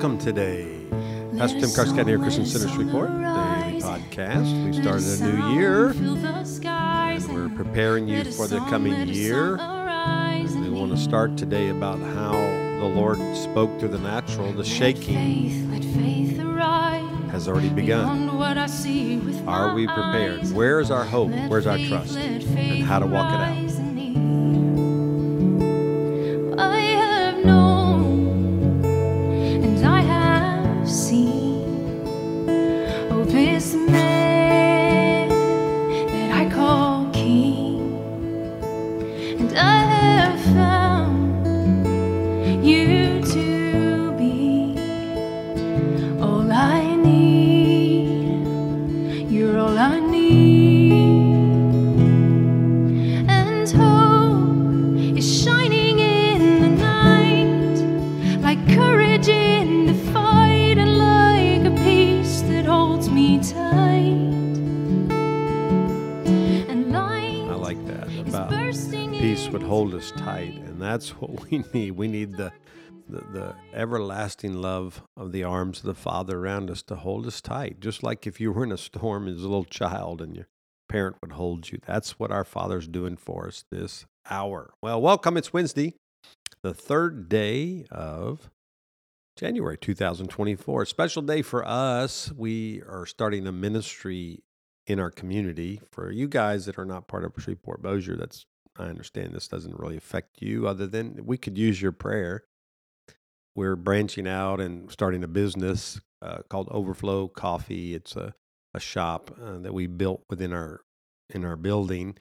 welcome today. Pastor Tim Carscadden here, Christian Center Shreveport, daily podcast. We started a new year, and we're preparing you for the coming year. We want to start today about how the Lord spoke to the natural. The shaking has already begun. Are we prepared? Where is our hope? Where's our trust? And how to walk it out? Would hold us tight, and that's what we need. We need the, the the everlasting love of the arms of the Father around us to hold us tight. Just like if you were in a storm as a little child and your parent would hold you. That's what our Father's doing for us this hour. Well, welcome. It's Wednesday, the third day of January 2024. A special day for us. We are starting a ministry in our community. For you guys that are not part of Shreveport Bossier, that's I understand this doesn't really affect you, other than we could use your prayer. We're branching out and starting a business uh, called Overflow Coffee. It's a, a shop uh, that we built within our in our building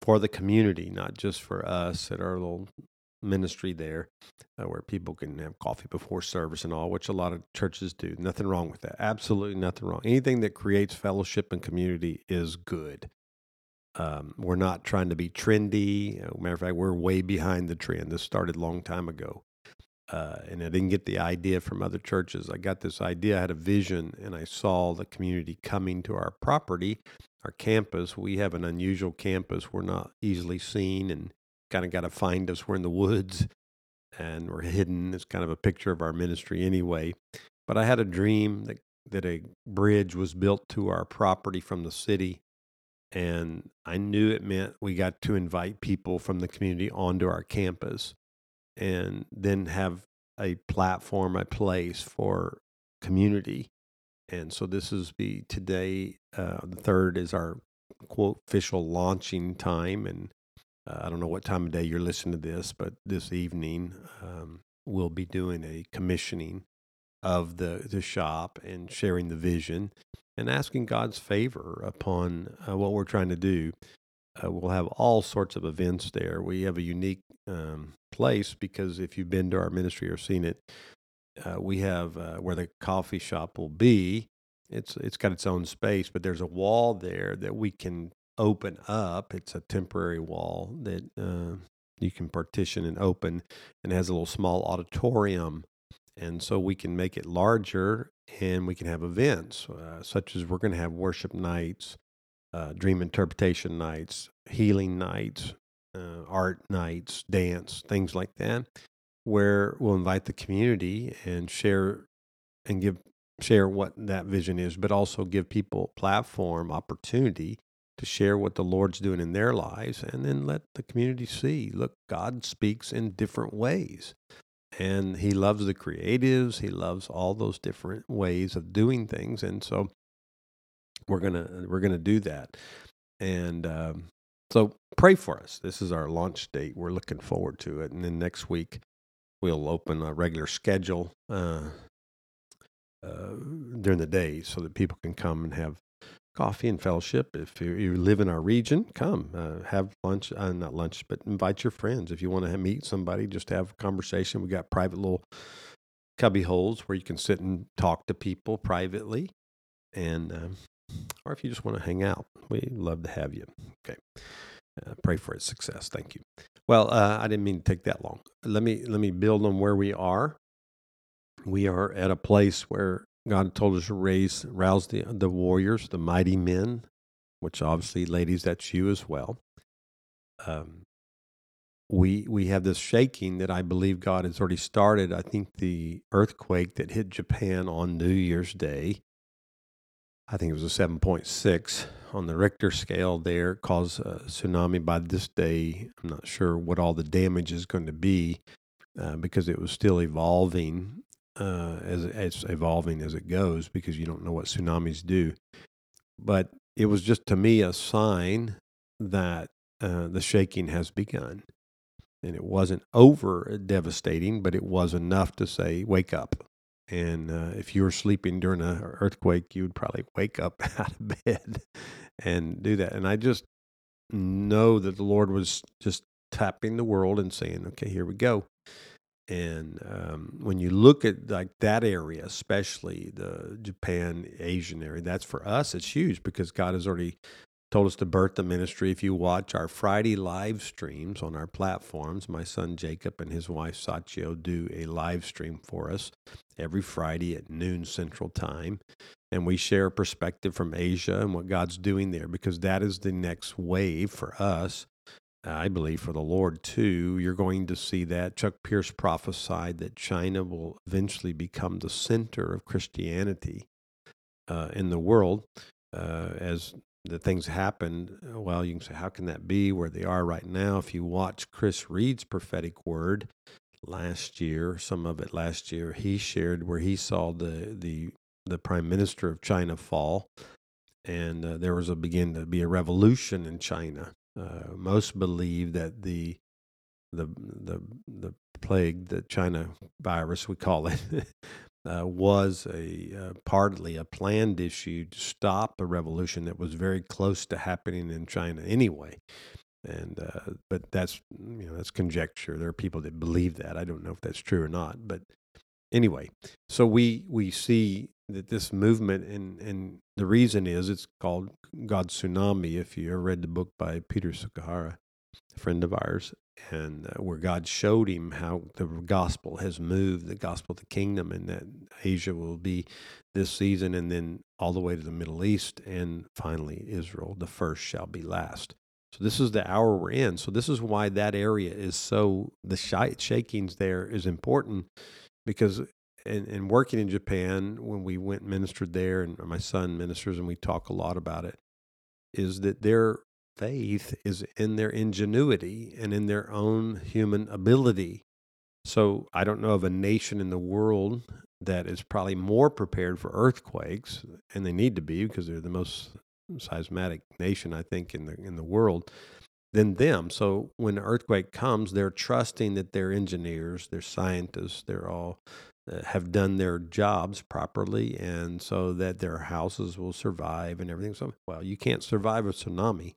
for the community, not just for us at our little ministry there, uh, where people can have coffee before service and all, which a lot of churches do. Nothing wrong with that. Absolutely nothing wrong. Anything that creates fellowship and community is good. Um, we're not trying to be trendy. Uh, matter of fact, we're way behind the trend. This started a long time ago. Uh, and I didn't get the idea from other churches. I got this idea. I had a vision, and I saw the community coming to our property, our campus. We have an unusual campus. We're not easily seen, and kind of got to find us. We're in the woods, and we're hidden. It's kind of a picture of our ministry, anyway. But I had a dream that that a bridge was built to our property from the city, and I knew it meant we got to invite people from the community onto our campus and then have a platform, a place for community. And so this is be today, uh, the third is our quote official launching time. And uh, I don't know what time of day you're listening to this, but this evening um, we'll be doing a commissioning of the, the shop and sharing the vision and asking God's favor upon uh, what we're trying to do. Uh, we'll have all sorts of events there. We have a unique um, place because if you've been to our ministry or seen it, uh, we have uh, where the coffee shop will be. It's it's got its own space, but there's a wall there that we can open up. It's a temporary wall that uh, you can partition and open, and has a little small auditorium, and so we can make it larger, and we can have events uh, such as we're going to have worship nights, uh, dream interpretation nights, healing nights, uh, art nights, dance, things like that, where we'll invite the community and share and give share what that vision is, but also give people platform opportunity to share what the Lord's doing in their lives, and then let the community see. Look, God speaks in different ways. And he loves the creatives. He loves all those different ways of doing things. And so we're gonna we're gonna do that. And um, so pray for us. This is our launch date. We're looking forward to it. And then next week, we'll open a regular schedule uh, uh, during the day so that people can come and have coffee and fellowship. If you, live in our region, come uh, have lunch, uh, not lunch, but invite your friends. If you want to meet somebody, just have a conversation. We got private little cubby holes where you can sit and talk to people privately. And um, or if you just want to hang out, we love to have you. Okay. Uh, pray for its success. Thank you. Well, uh, I didn't mean to take that long. Let me let me build on where we are. We are at a place where God told us to raise, rouse the the warriors, the mighty men, which obviously, ladies, that's you as well. Um, we we have this shaking that I believe God has already started. I think the earthquake that hit Japan on New Year's Day, I think it was a seven point six on the Richter scale. There caused a tsunami. By this day, I'm not sure what all the damage is going to be uh, because it was still evolving uh, as it's evolving as it goes because you don't know what tsunamis do. But it was just to me a sign that uh, the shaking has begun and it wasn't over devastating, but it was enough to say, wake up. And uh, if you were sleeping during an earthquake, you would probably wake up out of bed and do that. And I just know that the Lord was just tapping the world and saying, okay, here we go. And um, when you look at like that area, especially the Japan Asian area, that's for us. It's huge because God has already told us to birth the ministry. If you watch our Friday live streams on our platforms, my son Jacob and his wife Sachio do a live stream for us every Friday at noon Central Time. And we share a perspective from Asia and what God's doing there because that is the next wave for us. I believe for the Lord too. You're going to see that. Chuck Pierce prophesied that China will eventually become the center of Christianity uh, in the world. Uh, as the things happened, uh, well, you can say, how can that be where they are right now? If you watch Chris Reed's prophetic word last year, some of it last year, he shared where he saw the the the prime minister of China fall, and uh, there was a begin to be a revolution in China. Uh, most believe that the the the the plague, the China virus, we call it, uh, was a uh, partly a planned issue to stop a revolution that was very close to happening in China anyway. And uh, but that's you know that's conjecture. There are people that believe that. I don't know if that's true or not. But anyway, so we we see that this movement and and the reason is it's called God's tsunami. If you ever read the book by Peter Tsukahara, a friend of ours, and uh, where God showed him how the gospel has moved, the gospel of the kingdom, and that Asia will be this season, and then all the way to the Middle East, and finally Israel. The first shall be last. So this is the hour we're in. So this is why that area is so the shakings there is important because in, in working in Japan when we went and ministered there, and my son ministers, and we talk a lot about it, is that their faith is in their ingenuity and in their own human ability. So I don't know of a nation in the world that is probably more prepared for earthquakes, and they need to be because they're the most seismic nation I think in the in the world than them. So when an earthquake comes, they're trusting that their engineers, their scientists, they're all have done their jobs properly, and so that their houses will survive and everything. So, well, you can't survive a tsunami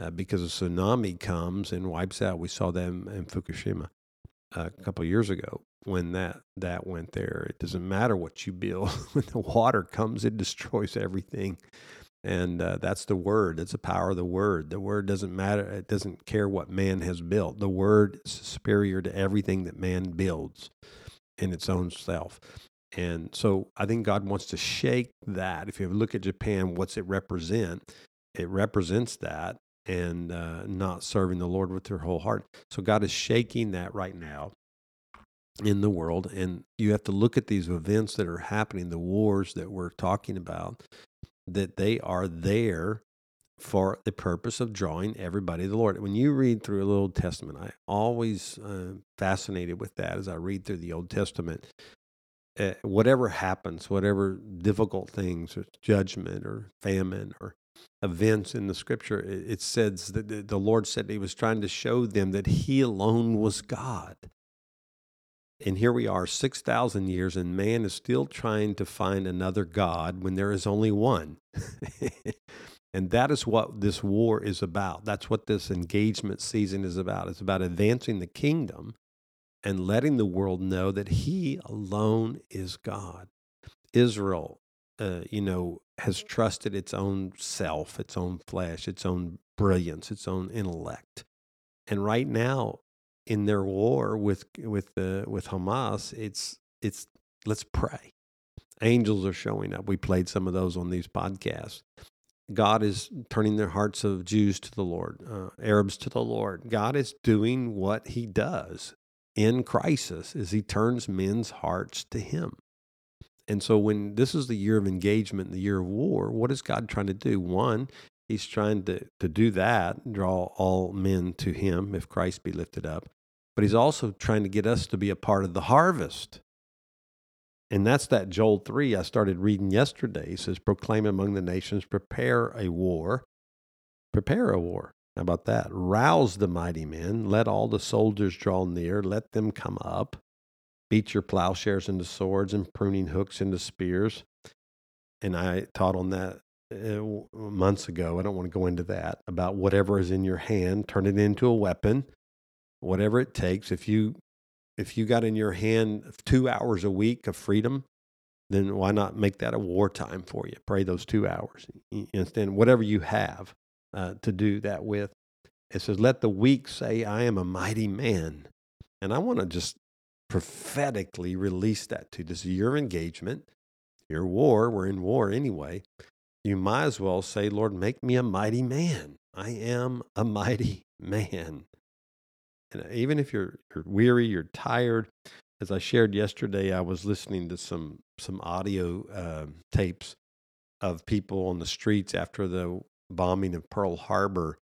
uh, because a tsunami comes and wipes out. We saw them in Fukushima uh, a couple years ago when that that went there. It doesn't matter what you build; when the water comes, it destroys everything. And uh, that's the word. That's the power of the word. The word doesn't matter. It doesn't care what man has built. The word is superior to everything that man builds in its own self. And so I think God wants to shake that. If you look at Japan, what's it represent? It represents that and uh, not serving the Lord with their whole heart. So God is shaking that right now in the world. And you have to look at these events that are happening, the wars that we're talking about, that they are there for the purpose of drawing everybody to the Lord. When you read through the Old Testament, I always uh, fascinated with that as I read through the Old Testament. Uh, whatever happens, whatever difficult things, or judgment, or famine, or events in the Scripture, it, it says that the Lord said He was trying to show them that He alone was God. And here we are, 6,000 years, and man is still trying to find another God when there is only one. And that is what this war is about. That's what this engagement season is about. It's about advancing the kingdom and letting the world know that He alone is God. Israel, uh, you know, has trusted its own self, its own flesh, its own brilliance, its own intellect. And right now, in their war with with uh, with Hamas, it's it's let's pray. Angels are showing up. We played some of those on these podcasts God is turning the hearts of Jews to the Lord, uh, Arabs to the Lord. God is doing what He does in crisis, is He turns men's hearts to Him. And so, when this is the year of engagement, the year of war, what is God trying to do? One, He's trying to, to do that, draw all men to Him if Christ be lifted up. But He's also trying to get us to be a part of the harvest. And that's that Joel 3 I started reading yesterday. He says, Proclaim among the nations, prepare a war. Prepare a war. How about that? Rouse the mighty men. Let all the soldiers draw near. Let them come up. Beat your plowshares into swords and pruning hooks into spears. And I taught on that uh, months ago. I don't want to go into that about whatever is in your hand, turn it into a weapon, whatever it takes. If you if you got in your hand two hours a week of freedom, then why not make that a wartime for you? Pray those two hours. Instead, whatever you have uh, to do that with. It says, Let the weak say, I am a mighty man. And I want to just prophetically release that to this your engagement, your war. We're in war anyway. You might as well say, Lord, make me a mighty man. I am a mighty man. And even if you're, you're weary, you're tired, as I shared yesterday, I was listening to some some audio uh, tapes of people on the streets after the bombing of Pearl Harbor,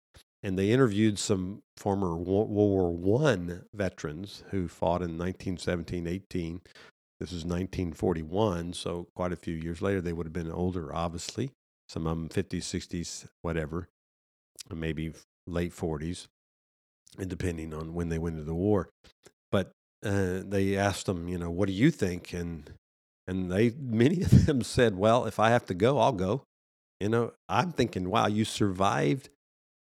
and they interviewed some former World War One veterans who fought in 1917, 18. This is 1941, so quite a few years later, they would have been older, obviously. Some of them 50s, 60s, whatever, maybe late 40s depending on when they went to the war. But uh, they asked them, you know, what do you think? And and they many of them said, well, if I have to go, I'll go. You know, I'm thinking, wow, you survived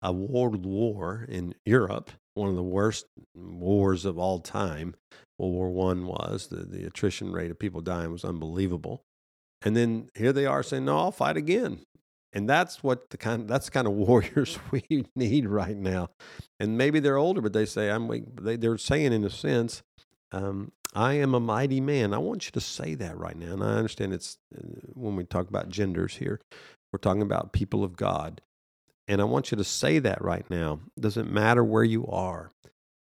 a world war in Europe, one of the worst wars of all time. World War One was the the attrition rate of people dying was unbelievable. And then here they are saying, no, I'll fight again and that's what the kind that's the kind of warriors we need right now and maybe they're older but they say i'm they, they're saying in a sense um, i am a mighty man i want you to say that right now and i understand it's uh, when we talk about genders here we're talking about people of god and i want you to say that right now doesn't matter where you are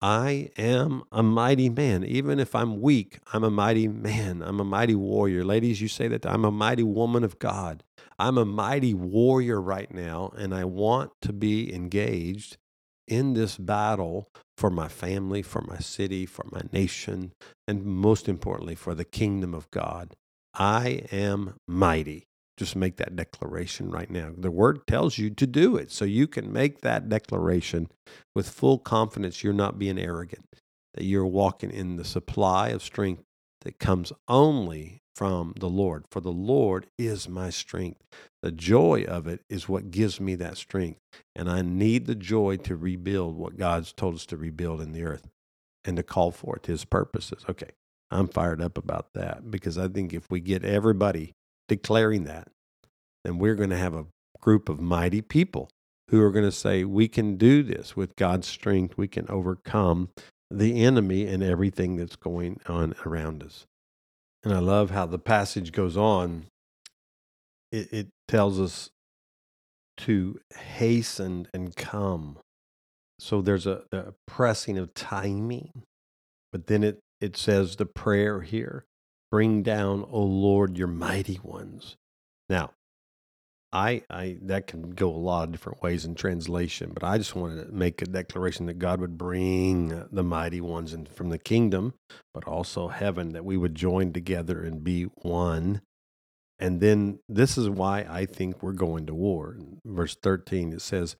I am a mighty man. Even if I'm weak, I'm a mighty man. I'm a mighty warrior. Ladies, you say that I'm a mighty woman of God. I'm a mighty warrior right now, and I want to be engaged in this battle for my family, for my city, for my nation, and most importantly, for the kingdom of God. I am mighty. Just make that declaration right now. The word tells you to do it. So you can make that declaration with full confidence you're not being arrogant, that you're walking in the supply of strength that comes only from the Lord. For the Lord is my strength. The joy of it is what gives me that strength. And I need the joy to rebuild what God's told us to rebuild in the earth and to call forth his purposes. Okay, I'm fired up about that because I think if we get everybody declaring that, then we're going to have a group of mighty people who are going to say, we can do this with God's strength. We can overcome the enemy and everything that's going on around us. And I love how the passage goes on. It, it tells us to hasten and come. So there's a, a pressing of timing, but then it, it says the prayer here Bring down, O Lord, your mighty ones. Now, I, I that can go a lot of different ways in translation, but I just wanted to make a declaration that God would bring the mighty ones in from the kingdom, but also heaven, that we would join together and be one. And then this is why I think we're going to war. Verse 13, it says,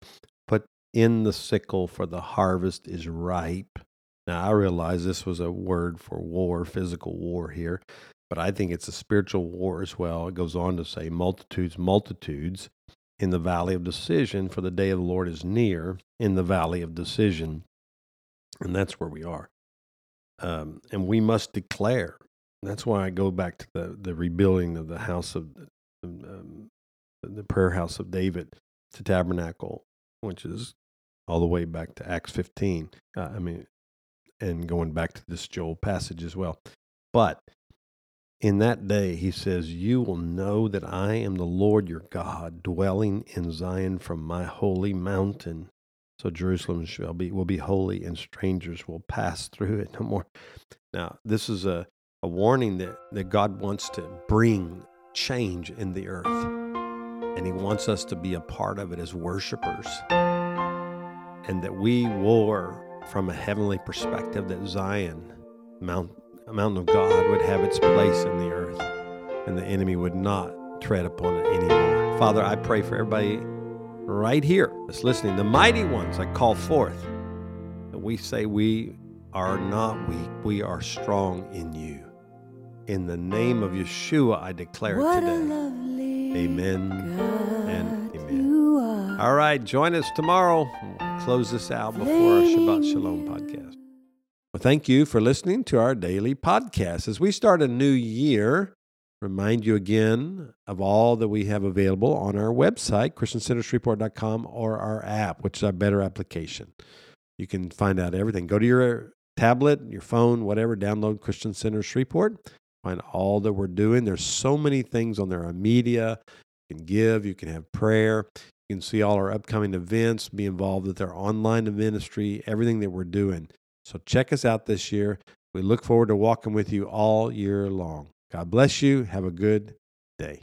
Put in the sickle, for the harvest is ripe. Now, I realize this was a word for war, physical war here, but I think it's a spiritual war as well. It goes on to say, multitudes, multitudes in the valley of decision, for the day of the Lord is near in the valley of decision. And that's where we are. Um, and we must declare. That's why I go back to the, the rebuilding of the house of um, the prayer house of David to tabernacle, which is all the way back to Acts 15. Uh, I mean, and going back to this Joel passage as well. But in that day, he says, You will know that I am the Lord your God, dwelling in Zion from my holy mountain. So Jerusalem shall be will be holy, and strangers will pass through it no more. Now, this is a, a warning that, that God wants to bring change in the earth. And he wants us to be a part of it as worshipers. And that we war from a heavenly perspective that Zion, Mount a mountain of God would have its place in the earth and the enemy would not tread upon it anymore. Father, I pray for everybody right here that's listening, the mighty ones I call forth, that we say we are not weak, we are strong in you. In the name of Yeshua, I declare it today. Amen and amen. All right, join us tomorrow. We'll close this out before our Shabbat Shalom podcast. Well, thank you for listening to our daily podcast. As we start a new year, remind you again of all that we have available on our website, ChristianCenterShreveport.com, or our app, which is our better application. You can find out everything. Go to your tablet, your phone, whatever, download Christian Center Shreveport. Find all that we're doing. There's so many things on there. Media, you can give, you can have prayer, you can see all our upcoming events, be involved with our online ministry, everything that we're doing. So check us out this year. We look forward to walking with you all year long. God bless you. Have a good day.